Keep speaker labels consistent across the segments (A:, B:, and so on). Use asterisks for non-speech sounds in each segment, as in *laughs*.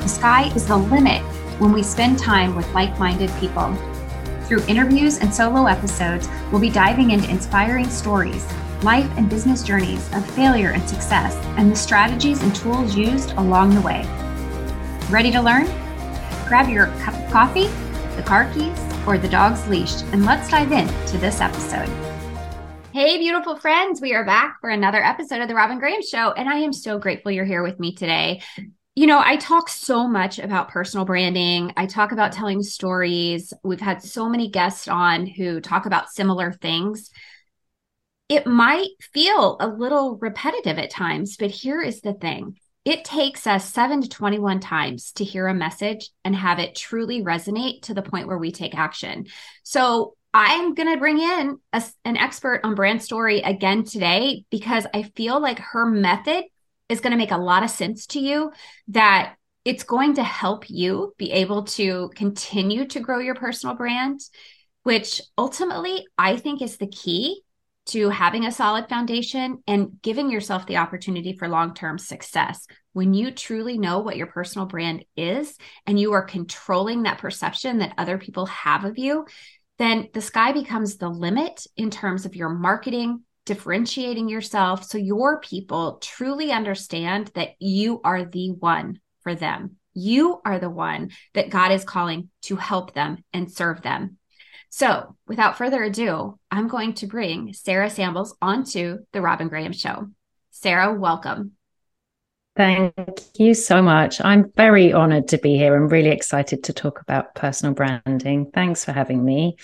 A: The sky is the limit when we spend time with like minded people. Through interviews and solo episodes, we'll be diving into inspiring stories, life and business journeys of failure and success, and the strategies and tools used along the way. Ready to learn? Grab your cup of coffee, the car keys, or the dog's leash, and let's dive into this episode. Hey, beautiful friends, we are back for another episode of The Robin Graham Show, and I am so grateful you're here with me today you know, I talk so much about personal branding. I talk about telling stories. We've had so many guests on who talk about similar things. It might feel a little repetitive at times, but here is the thing it takes us 7 to 21 times to hear a message and have it truly resonate to the point where we take action. So, I'm going to bring in a, an expert on brand story again today because I feel like her method is going to make a lot of sense to you that it's going to help you be able to continue to grow your personal brand, which ultimately I think is the key to having a solid foundation and giving yourself the opportunity for long term success. When you truly know what your personal brand is and you are controlling that perception that other people have of you, then the sky becomes the limit in terms of your marketing, differentiating yourself so your people truly understand that you are the one for them. You are the one that God is calling to help them and serve them. So, without further ado, I'm going to bring Sarah Sambles onto the Robin Graham Show. Sarah, welcome.
B: Thank you so much. I'm very honored to be here. I'm really excited to talk about personal branding. Thanks for having me.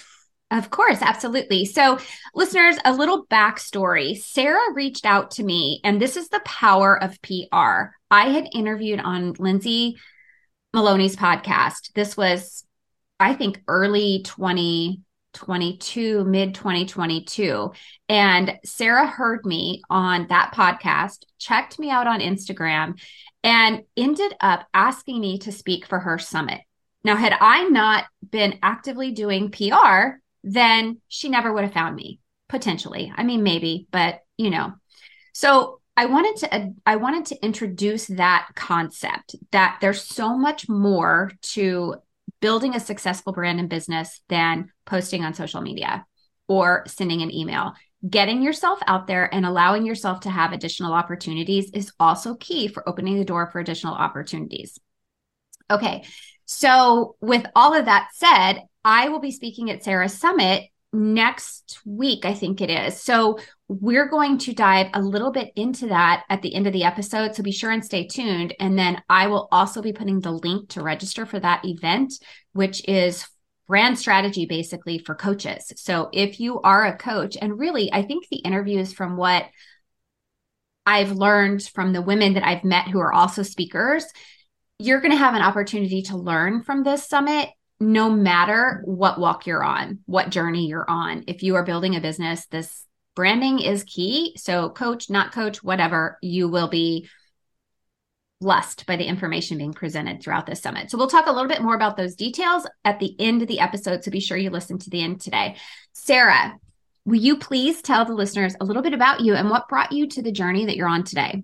A: Of course, absolutely. So, listeners, a little backstory. Sarah reached out to me, and this is the power of PR. I had interviewed on Lindsay Maloney's podcast. This was, I think, early 2022, mid 2022. And Sarah heard me on that podcast, checked me out on Instagram, and ended up asking me to speak for her summit. Now, had I not been actively doing PR, then she never would have found me potentially. I mean, maybe, but you know. So I wanted to I wanted to introduce that concept that there's so much more to building a successful brand and business than posting on social media or sending an email. Getting yourself out there and allowing yourself to have additional opportunities is also key for opening the door for additional opportunities. Okay. So, with all of that said, I will be speaking at Sarah's Summit next week, I think it is. So we're going to dive a little bit into that at the end of the episode. So be sure and stay tuned. And then I will also be putting the link to register for that event, which is brand strategy basically for coaches. So if you are a coach, and really, I think the interviews from what I've learned from the women that I've met who are also speakers, you're going to have an opportunity to learn from this summit no matter what walk you're on, what journey you're on. If you are building a business, this branding is key. So, coach, not coach, whatever, you will be blessed by the information being presented throughout this summit. So, we'll talk a little bit more about those details at the end of the episode. So, be sure you listen to the end today. Sarah, will you please tell the listeners a little bit about you and what brought you to the journey that you're on today?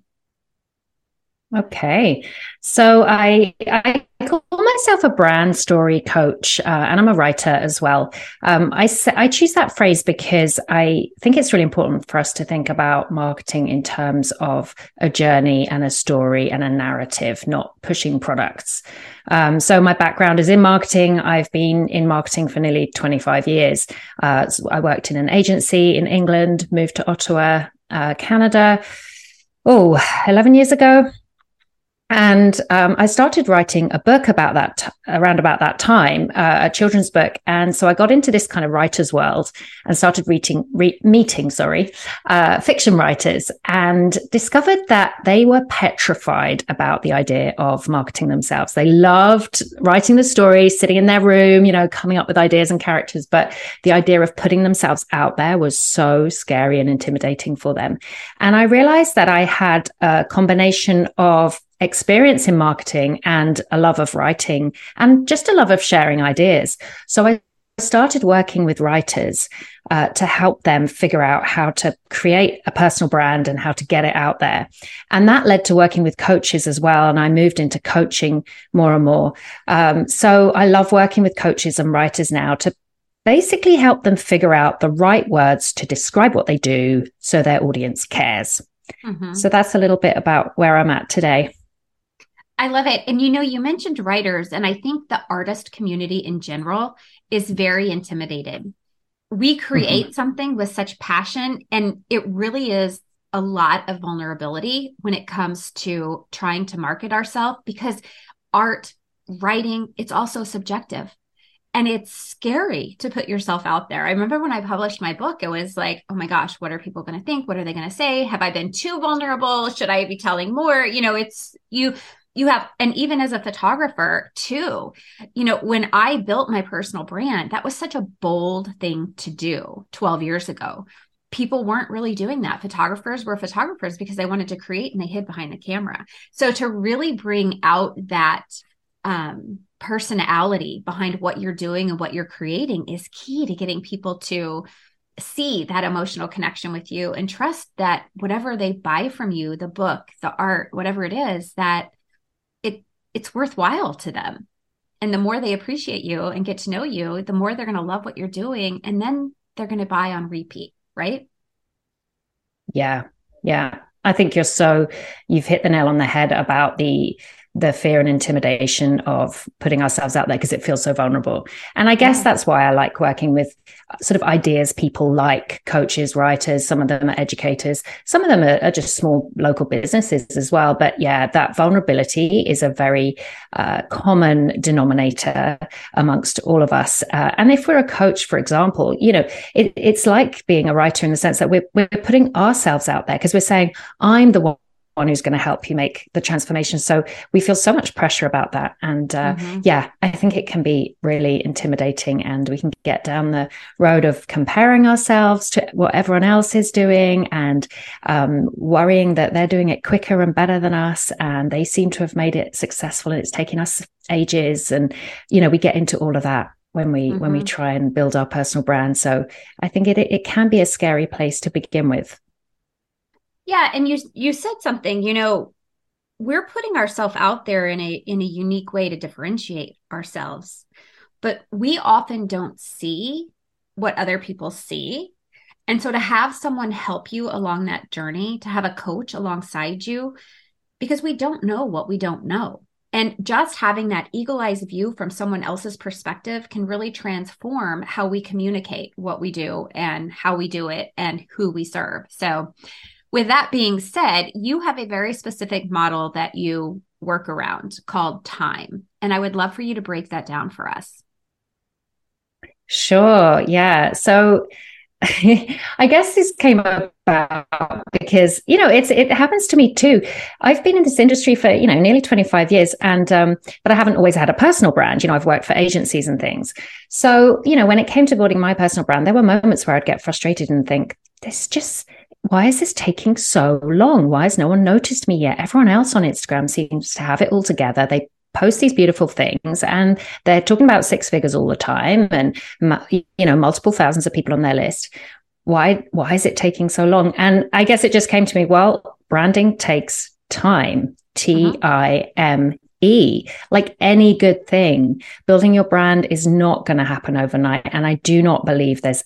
B: Okay. So I, I call myself a brand story coach, uh, and I'm a writer as well. Um, I, I choose that phrase because I think it's really important for us to think about marketing in terms of a journey and a story and a narrative, not pushing products. Um, so my background is in marketing. I've been in marketing for nearly 25 years. Uh, so I worked in an agency in England, moved to Ottawa, uh, Canada. Oh, 11 years ago and um, I started writing a book about that t- around about that time, uh, a children's book. And so I got into this kind of writer's world and started reading, re- meeting, sorry, uh, fiction writers, and discovered that they were petrified about the idea of marketing themselves. They loved writing the story, sitting in their room, you know, coming up with ideas and characters, but the idea of putting themselves out there was so scary and intimidating for them. And I realized that I had a combination of experience in marketing and a love of writing and just a love of sharing ideas. So I started working with writers uh, to help them figure out how to create a personal brand and how to get it out there. And that led to working with coaches as well. And I moved into coaching more and more. Um, so I love working with coaches and writers now to basically help them figure out the right words to describe what they do so their audience cares. Mm-hmm. So that's a little bit about where I'm at today.
A: I love it. And you know, you mentioned writers, and I think the artist community in general is very intimidated. We create mm-hmm. something with such passion, and it really is a lot of vulnerability when it comes to trying to market ourselves because art, writing, it's also subjective. And it's scary to put yourself out there. I remember when I published my book, it was like, oh my gosh, what are people going to think? What are they going to say? Have I been too vulnerable? Should I be telling more? You know, it's you you have and even as a photographer too you know when i built my personal brand that was such a bold thing to do 12 years ago. People weren't really doing that. Photographers were photographers because they wanted to create and they hid behind the camera. So to really bring out that um, personality behind what you're doing and what you're creating is key to getting people to see that emotional connection with you and trust that whatever they buy from you the book the art whatever it is that it's worthwhile to them. And the more they appreciate you and get to know you, the more they're going to love what you're doing. And then they're going to buy on repeat, right?
B: Yeah. Yeah. I think you're so, you've hit the nail on the head about the, the fear and intimidation of putting ourselves out there because it feels so vulnerable. And I guess that's why I like working with sort of ideas people like coaches, writers, some of them are educators, some of them are, are just small local businesses as well. But yeah, that vulnerability is a very uh, common denominator amongst all of us. Uh, and if we're a coach, for example, you know, it, it's like being a writer in the sense that we're, we're putting ourselves out there because we're saying, I'm the one one who's going to help you make the transformation. So we feel so much pressure about that. And uh, mm-hmm. yeah, I think it can be really intimidating and we can get down the road of comparing ourselves to what everyone else is doing and um, worrying that they're doing it quicker and better than us. And they seem to have made it successful and it's taking us ages. And, you know, we get into all of that when we mm-hmm. when we mm-hmm. try and build our personal brand so i think it it can be a scary place to begin with
A: yeah, and you you said something, you know, we're putting ourselves out there in a in a unique way to differentiate ourselves. But we often don't see what other people see. And so to have someone help you along that journey, to have a coach alongside you because we don't know what we don't know. And just having that eagle eyes view from someone else's perspective can really transform how we communicate what we do and how we do it and who we serve. So with that being said, you have a very specific model that you work around called time. And I would love for you to break that down for us.
B: Sure. Yeah. So *laughs* I guess this came about because you know it's it happens to me too. I've been in this industry for you know nearly twenty five years, and um, but I haven't always had a personal brand. You know, I've worked for agencies and things. So you know, when it came to building my personal brand, there were moments where I'd get frustrated and think, "This just why is this taking so long? Why has no one noticed me yet? Everyone else on Instagram seems to have it all together. They post these beautiful things and they're talking about six figures all the time and you know multiple thousands of people on their list why why is it taking so long and i guess it just came to me well branding takes time uh-huh. t i m e like any good thing building your brand is not going to happen overnight and i do not believe there's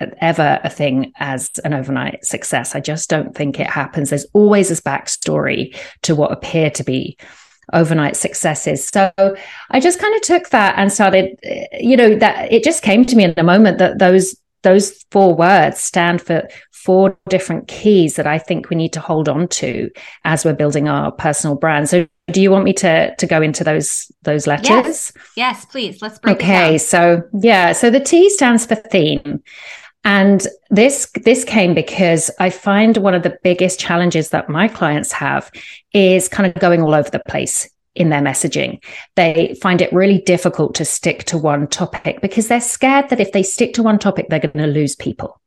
B: ever a thing as an overnight success. I just don't think it happens. There's always this backstory to what appear to be overnight successes. So I just kind of took that and started, eh, you know, that it just came to me in a moment that those those four words stand for four different keys that I think we need to hold on to as we're building our personal brand. So do you want me to to go into those those letters?
A: Yes, yes please. Let's break
B: okay, so yeah, so the T stands for theme. And this this came because I find one of the biggest challenges that my clients have is kind of going all over the place in their messaging. They find it really difficult to stick to one topic because they're scared that if they stick to one topic, they're going to lose people.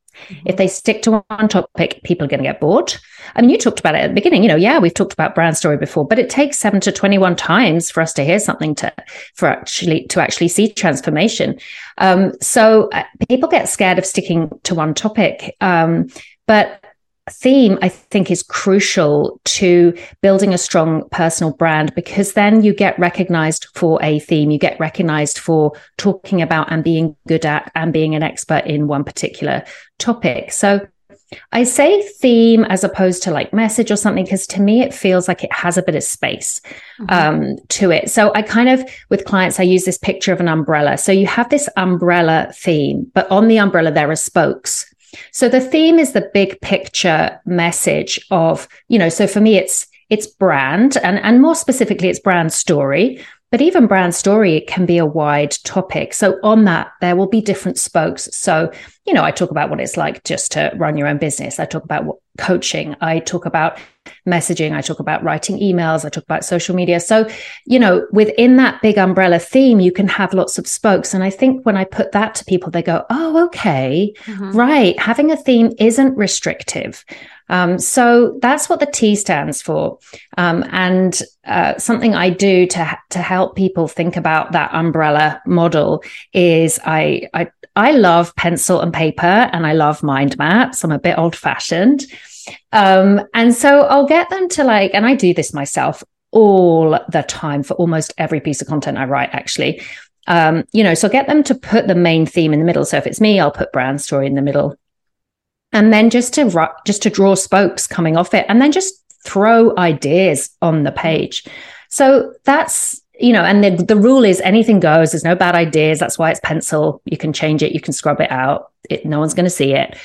B: If they stick to one topic, people are going to get bored. I mean, you talked about it at the beginning. You know, yeah, we've talked about brand story before, but it takes seven to twenty-one times for us to hear something to for actually to actually see transformation. Um, so uh, people get scared of sticking to one topic. Um, but theme i think is crucial to building a strong personal brand because then you get recognized for a theme you get recognized for talking about and being good at and being an expert in one particular topic so I say theme as opposed to like message or something because to me it feels like it has a bit of space mm-hmm. um, to it. So I kind of with clients I use this picture of an umbrella. So you have this umbrella theme, but on the umbrella there are spokes. So the theme is the big picture message of, you know, so for me it's it's brand and and more specifically it's brand story, but even brand story it can be a wide topic. So on that there will be different spokes. So, you know, I talk about what it's like just to run your own business. I talk about what coaching. I talk about messaging. I talk about writing emails. I talk about social media. So, you know, within that big umbrella theme, you can have lots of spokes. And I think when I put that to people, they go, oh, okay, mm-hmm. right. Having a theme isn't restrictive. Um, so that's what the T stands for. Um, and uh, something I do to to help people think about that umbrella model is I I I love pencil and paper and I love mind maps. I'm a bit old fashioned. Um, and so I'll get them to like, and I do this myself all the time for almost every piece of content I write, actually. Um, you know, so get them to put the main theme in the middle. So if it's me, I'll put brand story in the middle. And then just to just to draw spokes coming off it, and then just throw ideas on the page. So that's you know, and the, the rule is anything goes. There's no bad ideas. That's why it's pencil. You can change it. You can scrub it out. It, no one's going to see it.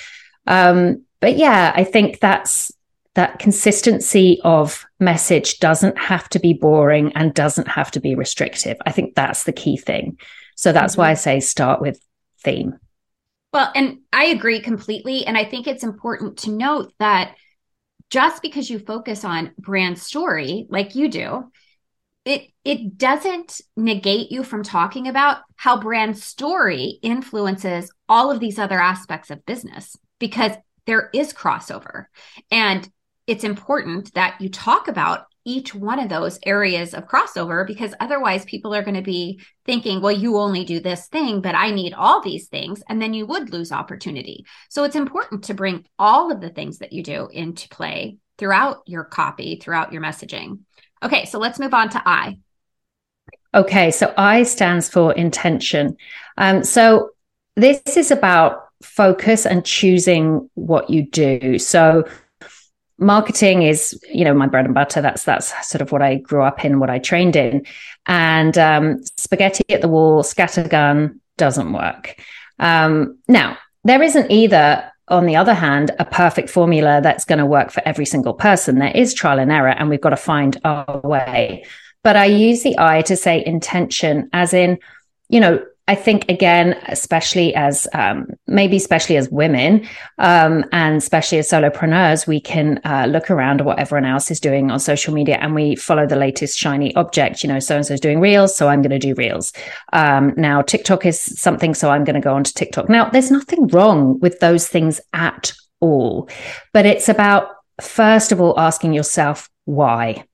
B: Um, but yeah, I think that's that consistency of message doesn't have to be boring and doesn't have to be restrictive. I think that's the key thing. So that's mm-hmm. why I say start with theme.
A: Well, and I agree completely. And I think it's important to note that just because you focus on brand story like you do, it it doesn't negate you from talking about how brand story influences all of these other aspects of business because there is crossover. And it's important that you talk about each one of those areas of crossover because otherwise people are going to be thinking, well, you only do this thing, but I need all these things. And then you would lose opportunity. So it's important to bring all of the things that you do into play throughout your copy, throughout your messaging. Okay, so let's move on to I.
B: Okay, so I stands for intention. Um, so this is about focus and choosing what you do. So marketing is, you know, my bread and butter. That's that's sort of what I grew up in, what I trained in. And um, spaghetti at the wall, scattergun doesn't work. Um, now, there isn't either on the other hand, a perfect formula that's going to work for every single person. There is trial and error, and we've got to find our way. But I use the eye to say intention, as in, you know, I think again, especially as um, maybe especially as women um, and especially as solopreneurs, we can uh, look around at what everyone else is doing on social media and we follow the latest shiny object. You know, so and so is doing reels, so I'm going to do reels. Um, now TikTok is something, so I'm going to go on to TikTok. Now, there's nothing wrong with those things at all, but it's about first of all asking yourself why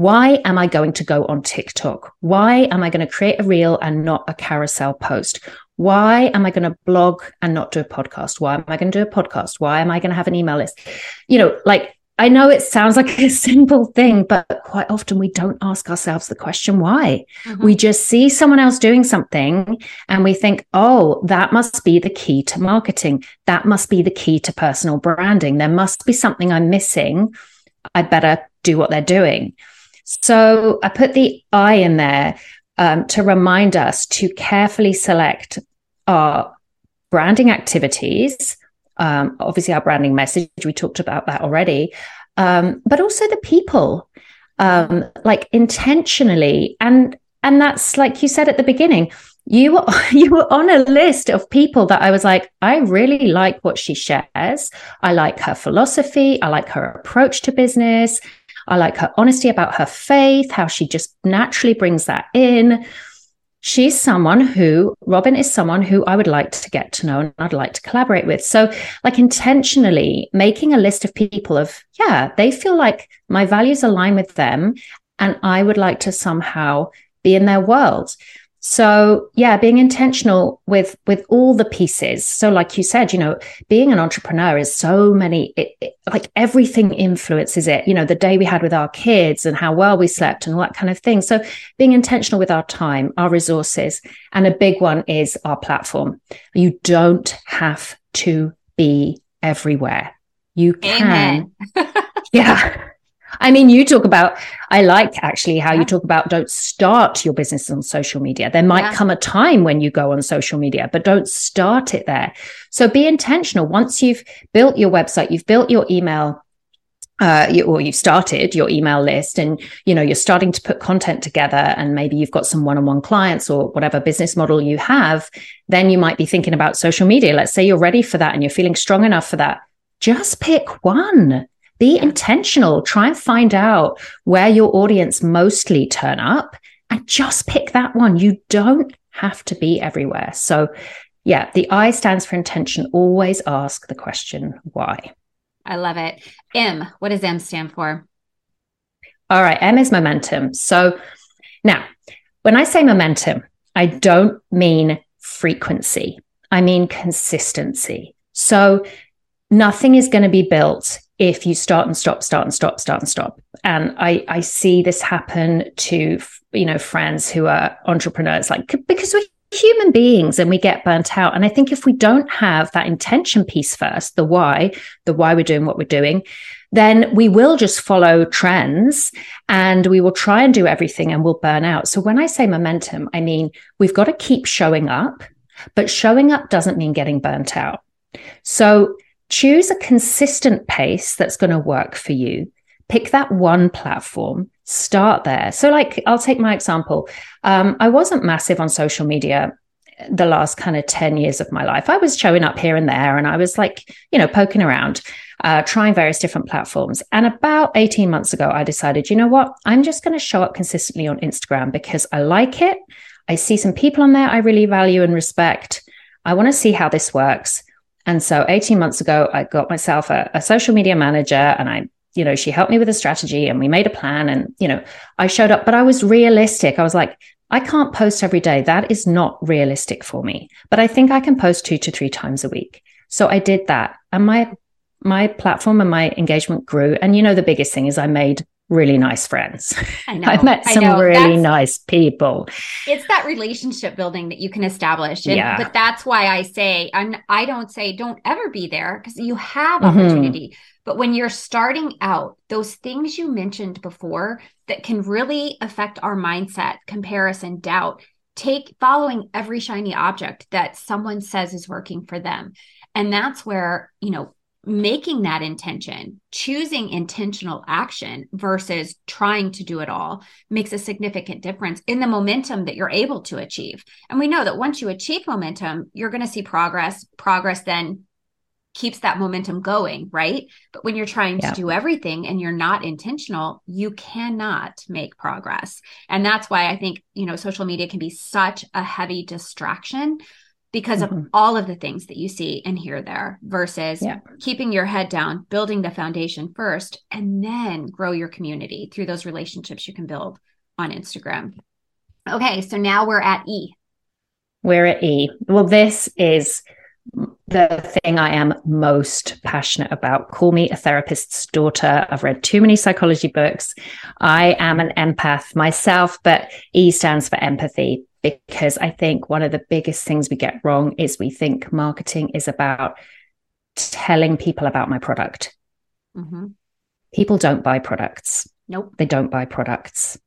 B: why am I going to go on TikTok? Why am I going to create a reel and not a carousel post? Why am I going to blog and not do a podcast? Why am I going to do a podcast? Why am I going to have an email list? You know, like I know it sounds *laughs* like a simple thing, but quite often we don't ask ourselves the question why. Mm-hmm. We just see someone else doing something and we think, oh, that must be the key to marketing. That must be the key to personal branding. There must be something I'm missing. I better do what they're doing. So I put the I in there um, to remind us to carefully select our branding activities. Um, obviously, our branding message, we talked about that already, um, but also the people. um, like intentionally. And and that's like you said at the beginning, you were *laughs* you were on a list of people that I was like, I really like what she shares. I like her philosophy. I like her approach to business. I like her honesty about her faith, how she just naturally brings that in she's someone who Robin is someone who I would like to get to know and I'd like to collaborate with. So, like intentionally making a list of people of, yeah, they feel like my values align with them and I would like to somehow be in their world so yeah being intentional with with all the pieces. So like you said you know being an entrepreneur is so many it, it, like everything influences it. You know the day we had with our kids and how well we slept and all that kind of thing. So being intentional with our time our resources and a big one is our platform. You don't have to be everywhere. You can *laughs* yeah I mean, you talk about, I like actually how yeah. you talk about don't start your business on social media. There might yeah. come a time when you go on social media, but don't start it there. So be intentional. Once you've built your website, you've built your email uh, you, or you've started your email list and you know you're starting to put content together and maybe you've got some one-on-one clients or whatever business model you have then you might be thinking about social media let's say you're ready for that and you're feeling strong enough for that just pick one be intentional. Try and find out where your audience mostly turn up and just pick that one. You don't have to be everywhere. So, yeah, the I stands for intention. Always ask the question why.
A: I love it. M, what does M stand for?
B: All right, M is momentum. So, now when I say momentum, I don't mean frequency, I mean consistency. So, nothing is going to be built if you start and stop, start and stop, start and stop. And I, I see this happen to, you know, friends who are entrepreneurs, like because we're human beings and we get burnt out. And I think if we don't have that intention piece first, the why, the why we're doing what we're doing, then we will just follow trends and we will try and do everything and we'll burn out. So when I say momentum, I mean, we've got to keep showing up, but showing up doesn't mean getting burnt out. So choose a consistent pace that's going to work for you. Pick that one platform, start there. So, like, I'll take my example. Um, I wasn't massive on social media the last kind of 10 years of my life. I was showing up here and there and I was like, you know, poking around, uh, trying various different platforms. And about 18 months ago, I decided, you know what? I'm just going to show up consistently on Instagram because I like it. I see some people on there I really value and respect. I want to see how this works. And so 18 months ago, I got myself a, a social media manager and I you know, she helped me with a strategy and we made a plan and, you know, I showed up, but I was realistic. I was like, I can't post every day. That is not realistic for me, but I think I can post two to three times a week. So I did that and my, my platform and my engagement grew. And, you know, the biggest thing is I made really nice friends. I *laughs* know. I met some really that's, nice people.
A: It's that relationship building that you can establish. And, yeah. But that's why I say, I'm, I don't say don't ever be there because you have mm-hmm. opportunity. Mm-hmm. But when you're starting out, those things you mentioned before that can really affect our mindset, comparison, doubt, take following every shiny object that someone says is working for them. And that's where, you know, making that intention, choosing intentional action versus trying to do it all makes a significant difference in the momentum that you're able to achieve. And we know that once you achieve momentum, you're going to see progress. Progress then keeps that momentum going, right? But when you're trying yeah. to do everything and you're not intentional, you cannot make progress. And that's why I think, you know, social media can be such a heavy distraction because mm-hmm. of all of the things that you see and hear there versus yeah. keeping your head down, building the foundation first, and then grow your community through those relationships you can build on Instagram. Okay, so now we're at E.
B: We're at E. Well, this is the thing I am most passionate about. Call me a therapist's daughter. I've read too many psychology books. I am an empath myself, but E stands for empathy because I think one of the biggest things we get wrong is we think marketing is about telling people about my product. Mm-hmm. People don't buy products.
A: Nope.
B: They don't buy products.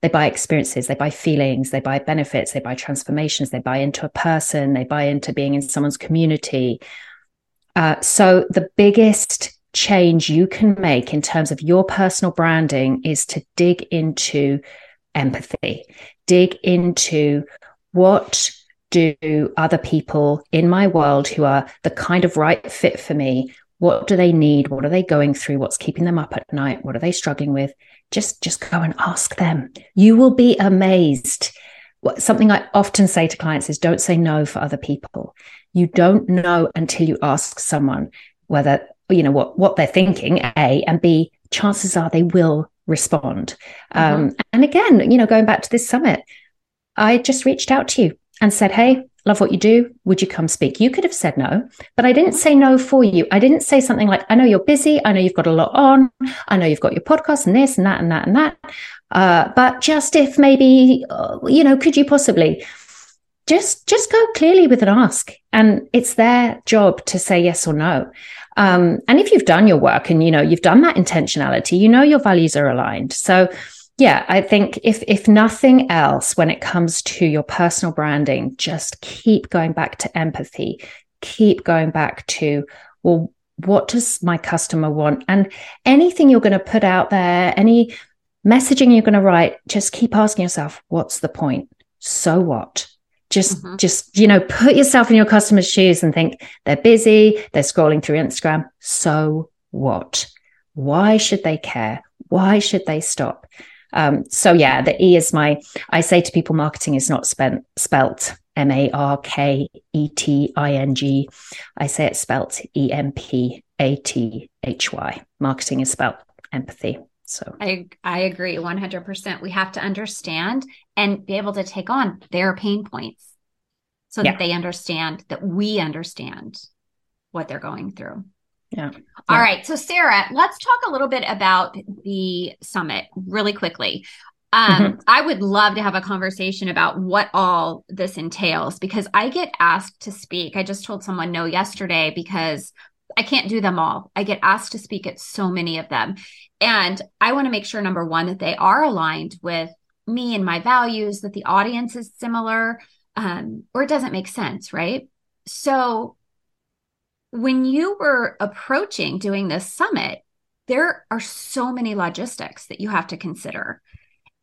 B: They buy experiences, they buy feelings, they buy benefits, they buy transformations, they buy into a person, they buy into being in someone's community. Uh, so the biggest change you can make in terms of your personal branding is to dig into empathy, dig into what do other people in my world who are the kind of right fit for me what do they need? What are they going through? What's keeping them up at night? What are they struggling with? Just just go and ask them. You will be amazed. What, something i often say to clients is don't say no for other people. You don't know until you ask someone whether you know what what they're thinking a and b chances are they will respond mm-hmm. um, and again you know going back to this summit i just reached out to you and said hey love what you do. Would you come speak? You could have said no, but I didn't say no for you. I didn't say something like, I know you're busy. I know you've got a lot on. I know you've got your podcast and this and that and that and that. Uh, but just if maybe, uh, you know, could you possibly just, just go clearly with an ask and it's their job to say yes or no. Um, and if you've done your work and, you know, you've done that intentionality, you know, your values are aligned. So, yeah, I think if if nothing else, when it comes to your personal branding, just keep going back to empathy, keep going back to well, what does my customer want? And anything you're going to put out there, any messaging you're going to write, just keep asking yourself, what's the point? So what? Just, mm-hmm. just, you know, put yourself in your customer's shoes and think they're busy, they're scrolling through Instagram. So what? Why should they care? Why should they stop? Um, so yeah, the E is my. I say to people, marketing is not spent spelt M A R K E T I N G. I say it's spelt E M P A T H Y. Marketing is spelt empathy. So
A: I I agree 100%. We have to understand and be able to take on their pain points so yeah. that they understand that we understand what they're going through.
B: Yeah.
A: All right. So, Sarah, let's talk a little bit about the summit really quickly. Um, mm-hmm. I would love to have a conversation about what all this entails because I get asked to speak. I just told someone no yesterday because I can't do them all. I get asked to speak at so many of them. And I want to make sure, number one, that they are aligned with me and my values, that the audience is similar, um, or it doesn't make sense, right? So, when you were approaching doing this summit, there are so many logistics that you have to consider.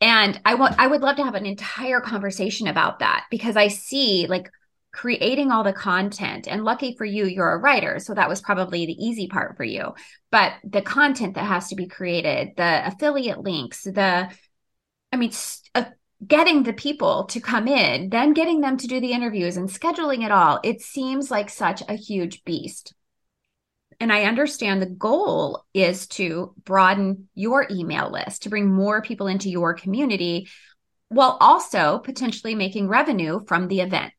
A: And I want I would love to have an entire conversation about that because I see like creating all the content and lucky for you you're a writer so that was probably the easy part for you but the content that has to be created the affiliate links the i mean uh, getting the people to come in, then getting them to do the interviews and scheduling it all, it seems like such a huge beast. And I understand the goal is to broaden your email list, to bring more people into your community, while also potentially making revenue from the event.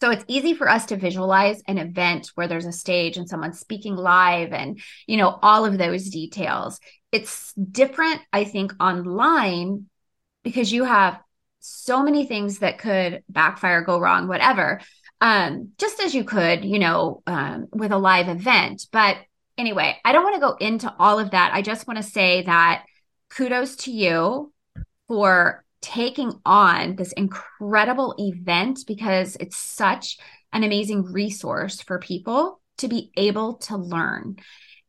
A: So it's easy for us to visualize an event where there's a stage and someone's speaking live and, you know, all of those details. It's different, I think, online because you have so many things that could backfire, go wrong, whatever. Um, just as you could, you know, um, with a live event. But anyway, I don't want to go into all of that. I just want to say that kudos to you for taking on this incredible event because it's such an amazing resource for people to be able to learn.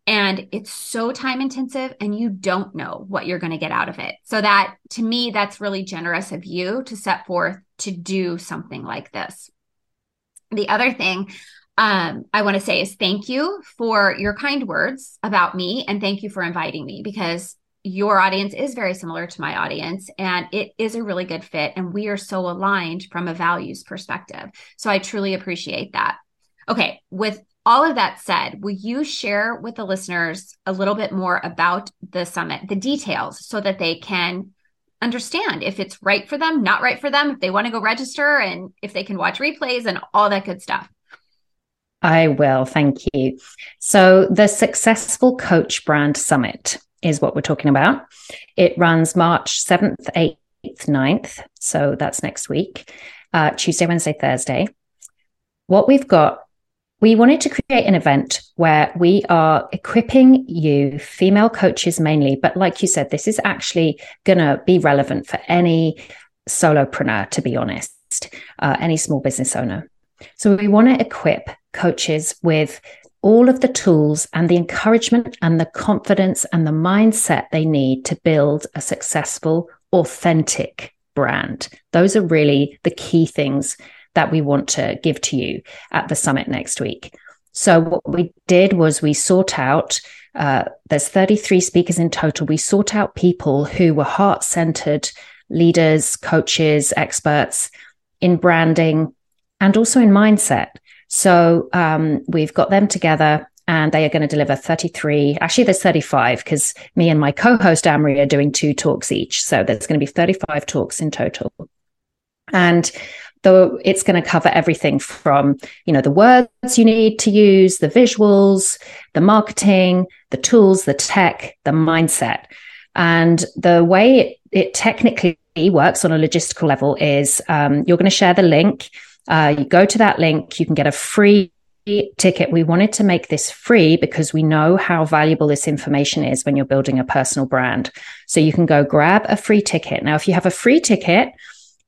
A: And it's so time intensive and you don't know what you're going to get out of it. So that to me that's really generous of you to set forth to do something like this. The other thing um, I want to say is thank you for your kind words about me and thank you for inviting me because your audience is very similar to my audience and it is a really good fit and we are so aligned from a values perspective. So I truly appreciate that. Okay, with all of that said, will you share with the listeners a little bit more about the summit, the details, so that they can understand if it's right for them, not right for them, if they want to go register, and if they can watch replays and all that good stuff?
B: I will. Thank you. So, the Successful Coach Brand Summit is what we're talking about. It runs March 7th, 8th, 9th. So, that's next week, uh, Tuesday, Wednesday, Thursday. What we've got we wanted to create an event where we are equipping you, female coaches mainly, but like you said, this is actually going to be relevant for any solopreneur, to be honest, uh, any small business owner. So we want to equip coaches with all of the tools and the encouragement and the confidence and the mindset they need to build a successful, authentic brand. Those are really the key things that we want to give to you at the summit next week. So, what we did was we sought out, uh, there's 33 speakers in total. We sought out people who were heart centered leaders, coaches, experts in branding and also in mindset. So um, we've got them together and they are going to deliver 33. Actually, there's 35 because me and my co host Amory are doing two talks each. So there's going to be 35 talks in total. And though it's going to cover everything from you know the words you need to use the visuals the marketing the tools the tech the mindset and the way it, it technically works on a logistical level is um, you're going to share the link uh, you go to that link, you can get a free ticket. We wanted to make this free because we know how valuable this information is when you're building a personal brand. So you can go grab a free ticket. Now, if you have a free ticket,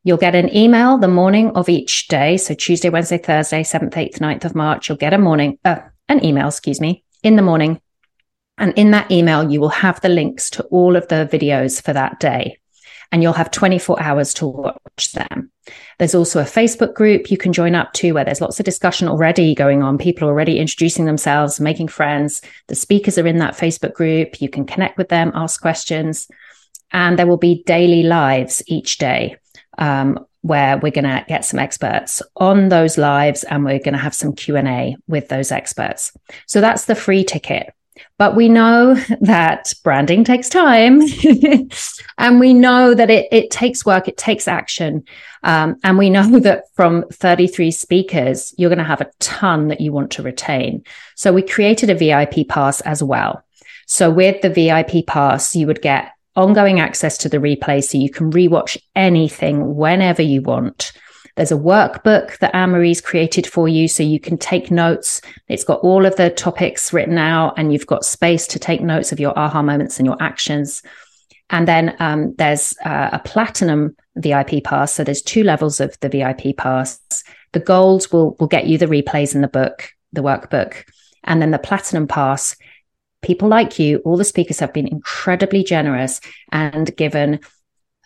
B: You'll get an email the morning of each day. So Tuesday, Wednesday, Thursday, 7th, 8th, 9th of March, you'll get a morning, uh, an email, excuse me, in the morning. And in that email, you will have the links to all of the videos for that day and you'll have 24 hours to watch them. There's also a Facebook group you can join up to where there's lots of discussion already going on. People are already introducing themselves, making friends. The speakers are in that Facebook group. You can connect with them, ask questions. And there will be daily lives each day um, where we're going to get some experts on those lives and we're going to have some q&a with those experts so that's the free ticket but we know *laughs* that branding takes time *laughs* and we know that it, it takes work, it takes action. Um, and we know *laughs* that from 33 speakers, you're going to have a ton that you want to retain. So we created a VIP pass as well. So with the VIP pass, you would get ongoing access to the replay so you can rewatch anything whenever you want. There's a workbook that Anne-Marie's created for you so you can take notes. It's got all of the topics written out and you've got space to take notes of your aha moments and your actions. And then um, there's uh, a platinum VIP pass. So there's two levels of the VIP pass. The gold will, will get you the replays in the book, the workbook. And then the platinum pass, people like you, all the speakers have been incredibly generous and given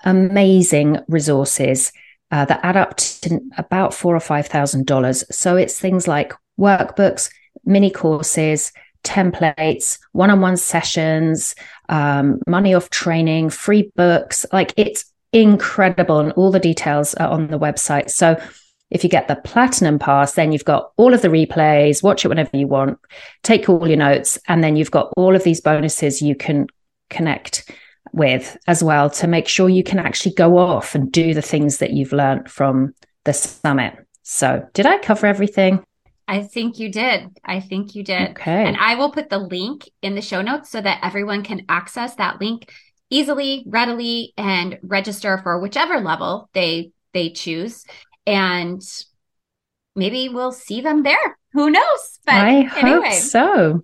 B: amazing resources uh, that add up to about four or five thousand dollars. So it's things like workbooks, mini courses, templates, one-on-one sessions, um, money off training, free books. Like it's incredible, and all the details are on the website. So if you get the platinum pass, then you've got all of the replays, watch it whenever you want, take all your notes, and then you've got all of these bonuses you can connect with as well to make sure you can actually go off and do the things that you've learned from the summit. So, did I cover everything?
A: I think you did. I think you did.
B: Okay.
A: And I will put the link in the show notes so that everyone can access that link easily, readily, and register for whichever level they they choose. And maybe we'll see them there. Who knows?
B: But I anyway. hope so.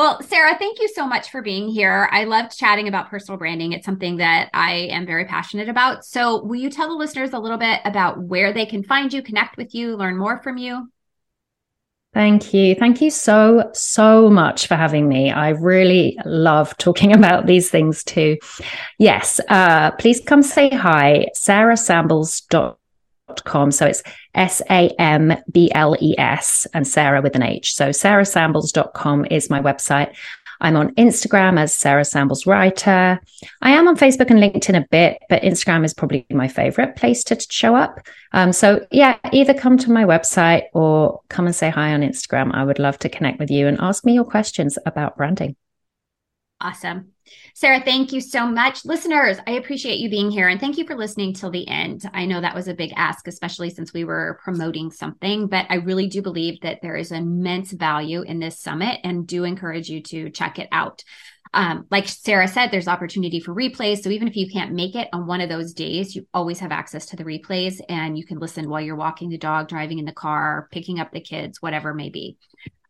A: Well, Sarah, thank you so much for being here. I loved chatting about personal branding. It's something that I am very passionate about. So, will you tell the listeners a little bit about where they can find you, connect with you, learn more from you?
B: Thank you. Thank you so, so much for having me. I really love talking *laughs* about these things too. Yes, uh, please come say hi, sarahsambles.com com. So it's S A M B L E S and Sarah with an H. So sarahsambles.com is my website. I'm on Instagram as Sarah Sambles Writer. I am on Facebook and LinkedIn a bit, but Instagram is probably my favorite place to show up. Um, so, yeah, either come to my website or come and say hi on Instagram. I would love to connect with you and ask me your questions about branding.
A: Awesome. Sarah, thank you so much. Listeners, I appreciate you being here and thank you for listening till the end. I know that was a big ask, especially since we were promoting something, but I really do believe that there is immense value in this summit and do encourage you to check it out. Um, like Sarah said, there's opportunity for replays. So even if you can't make it on one of those days, you always have access to the replays and you can listen while you're walking the dog, driving in the car, picking up the kids, whatever may be.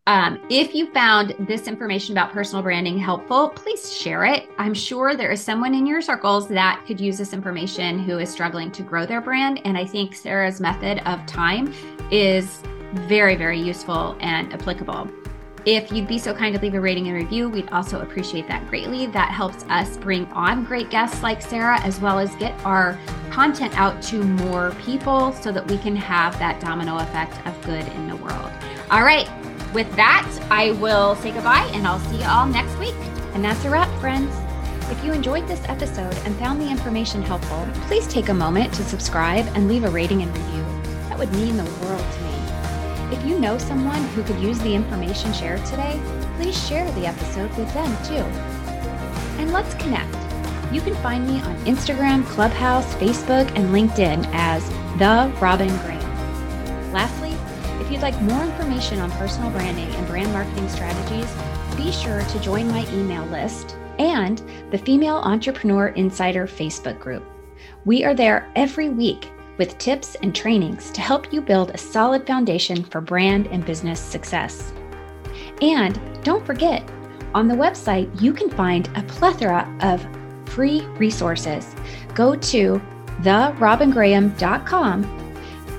A: Um, if you found this information about personal branding helpful, please share it. I'm sure there is someone in your circles that could use this information who is struggling to grow their brand. And I think Sarah's method of time is very, very useful and applicable. If you'd be so kind to leave a rating and review, we'd also appreciate that greatly. That helps us bring on great guests like Sarah, as well as get our content out to more people so that we can have that domino effect of good in the world. All right, with that, I will say goodbye and I'll see you all next week. And that's a wrap, friends. If you enjoyed this episode and found the information helpful, please take a moment to subscribe and leave a rating and review. That would mean the world to me. If you know someone who could use the information shared today, please share the episode with them too. And let's connect. You can find me on Instagram, Clubhouse, Facebook, and LinkedIn as The Robin Graham. If you'd like more information on personal branding and brand marketing strategies, be sure to join my email list and the Female Entrepreneur Insider Facebook group. We are there every week with tips and trainings to help you build a solid foundation for brand and business success. And don't forget, on the website, you can find a plethora of free resources. Go to therobingraham.com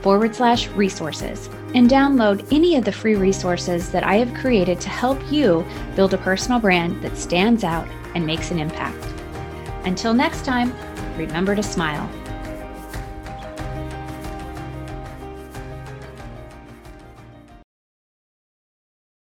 A: forward slash resources and download any of the free resources that I have created to help you build a personal brand that stands out and makes an impact. Until next time, remember to smile.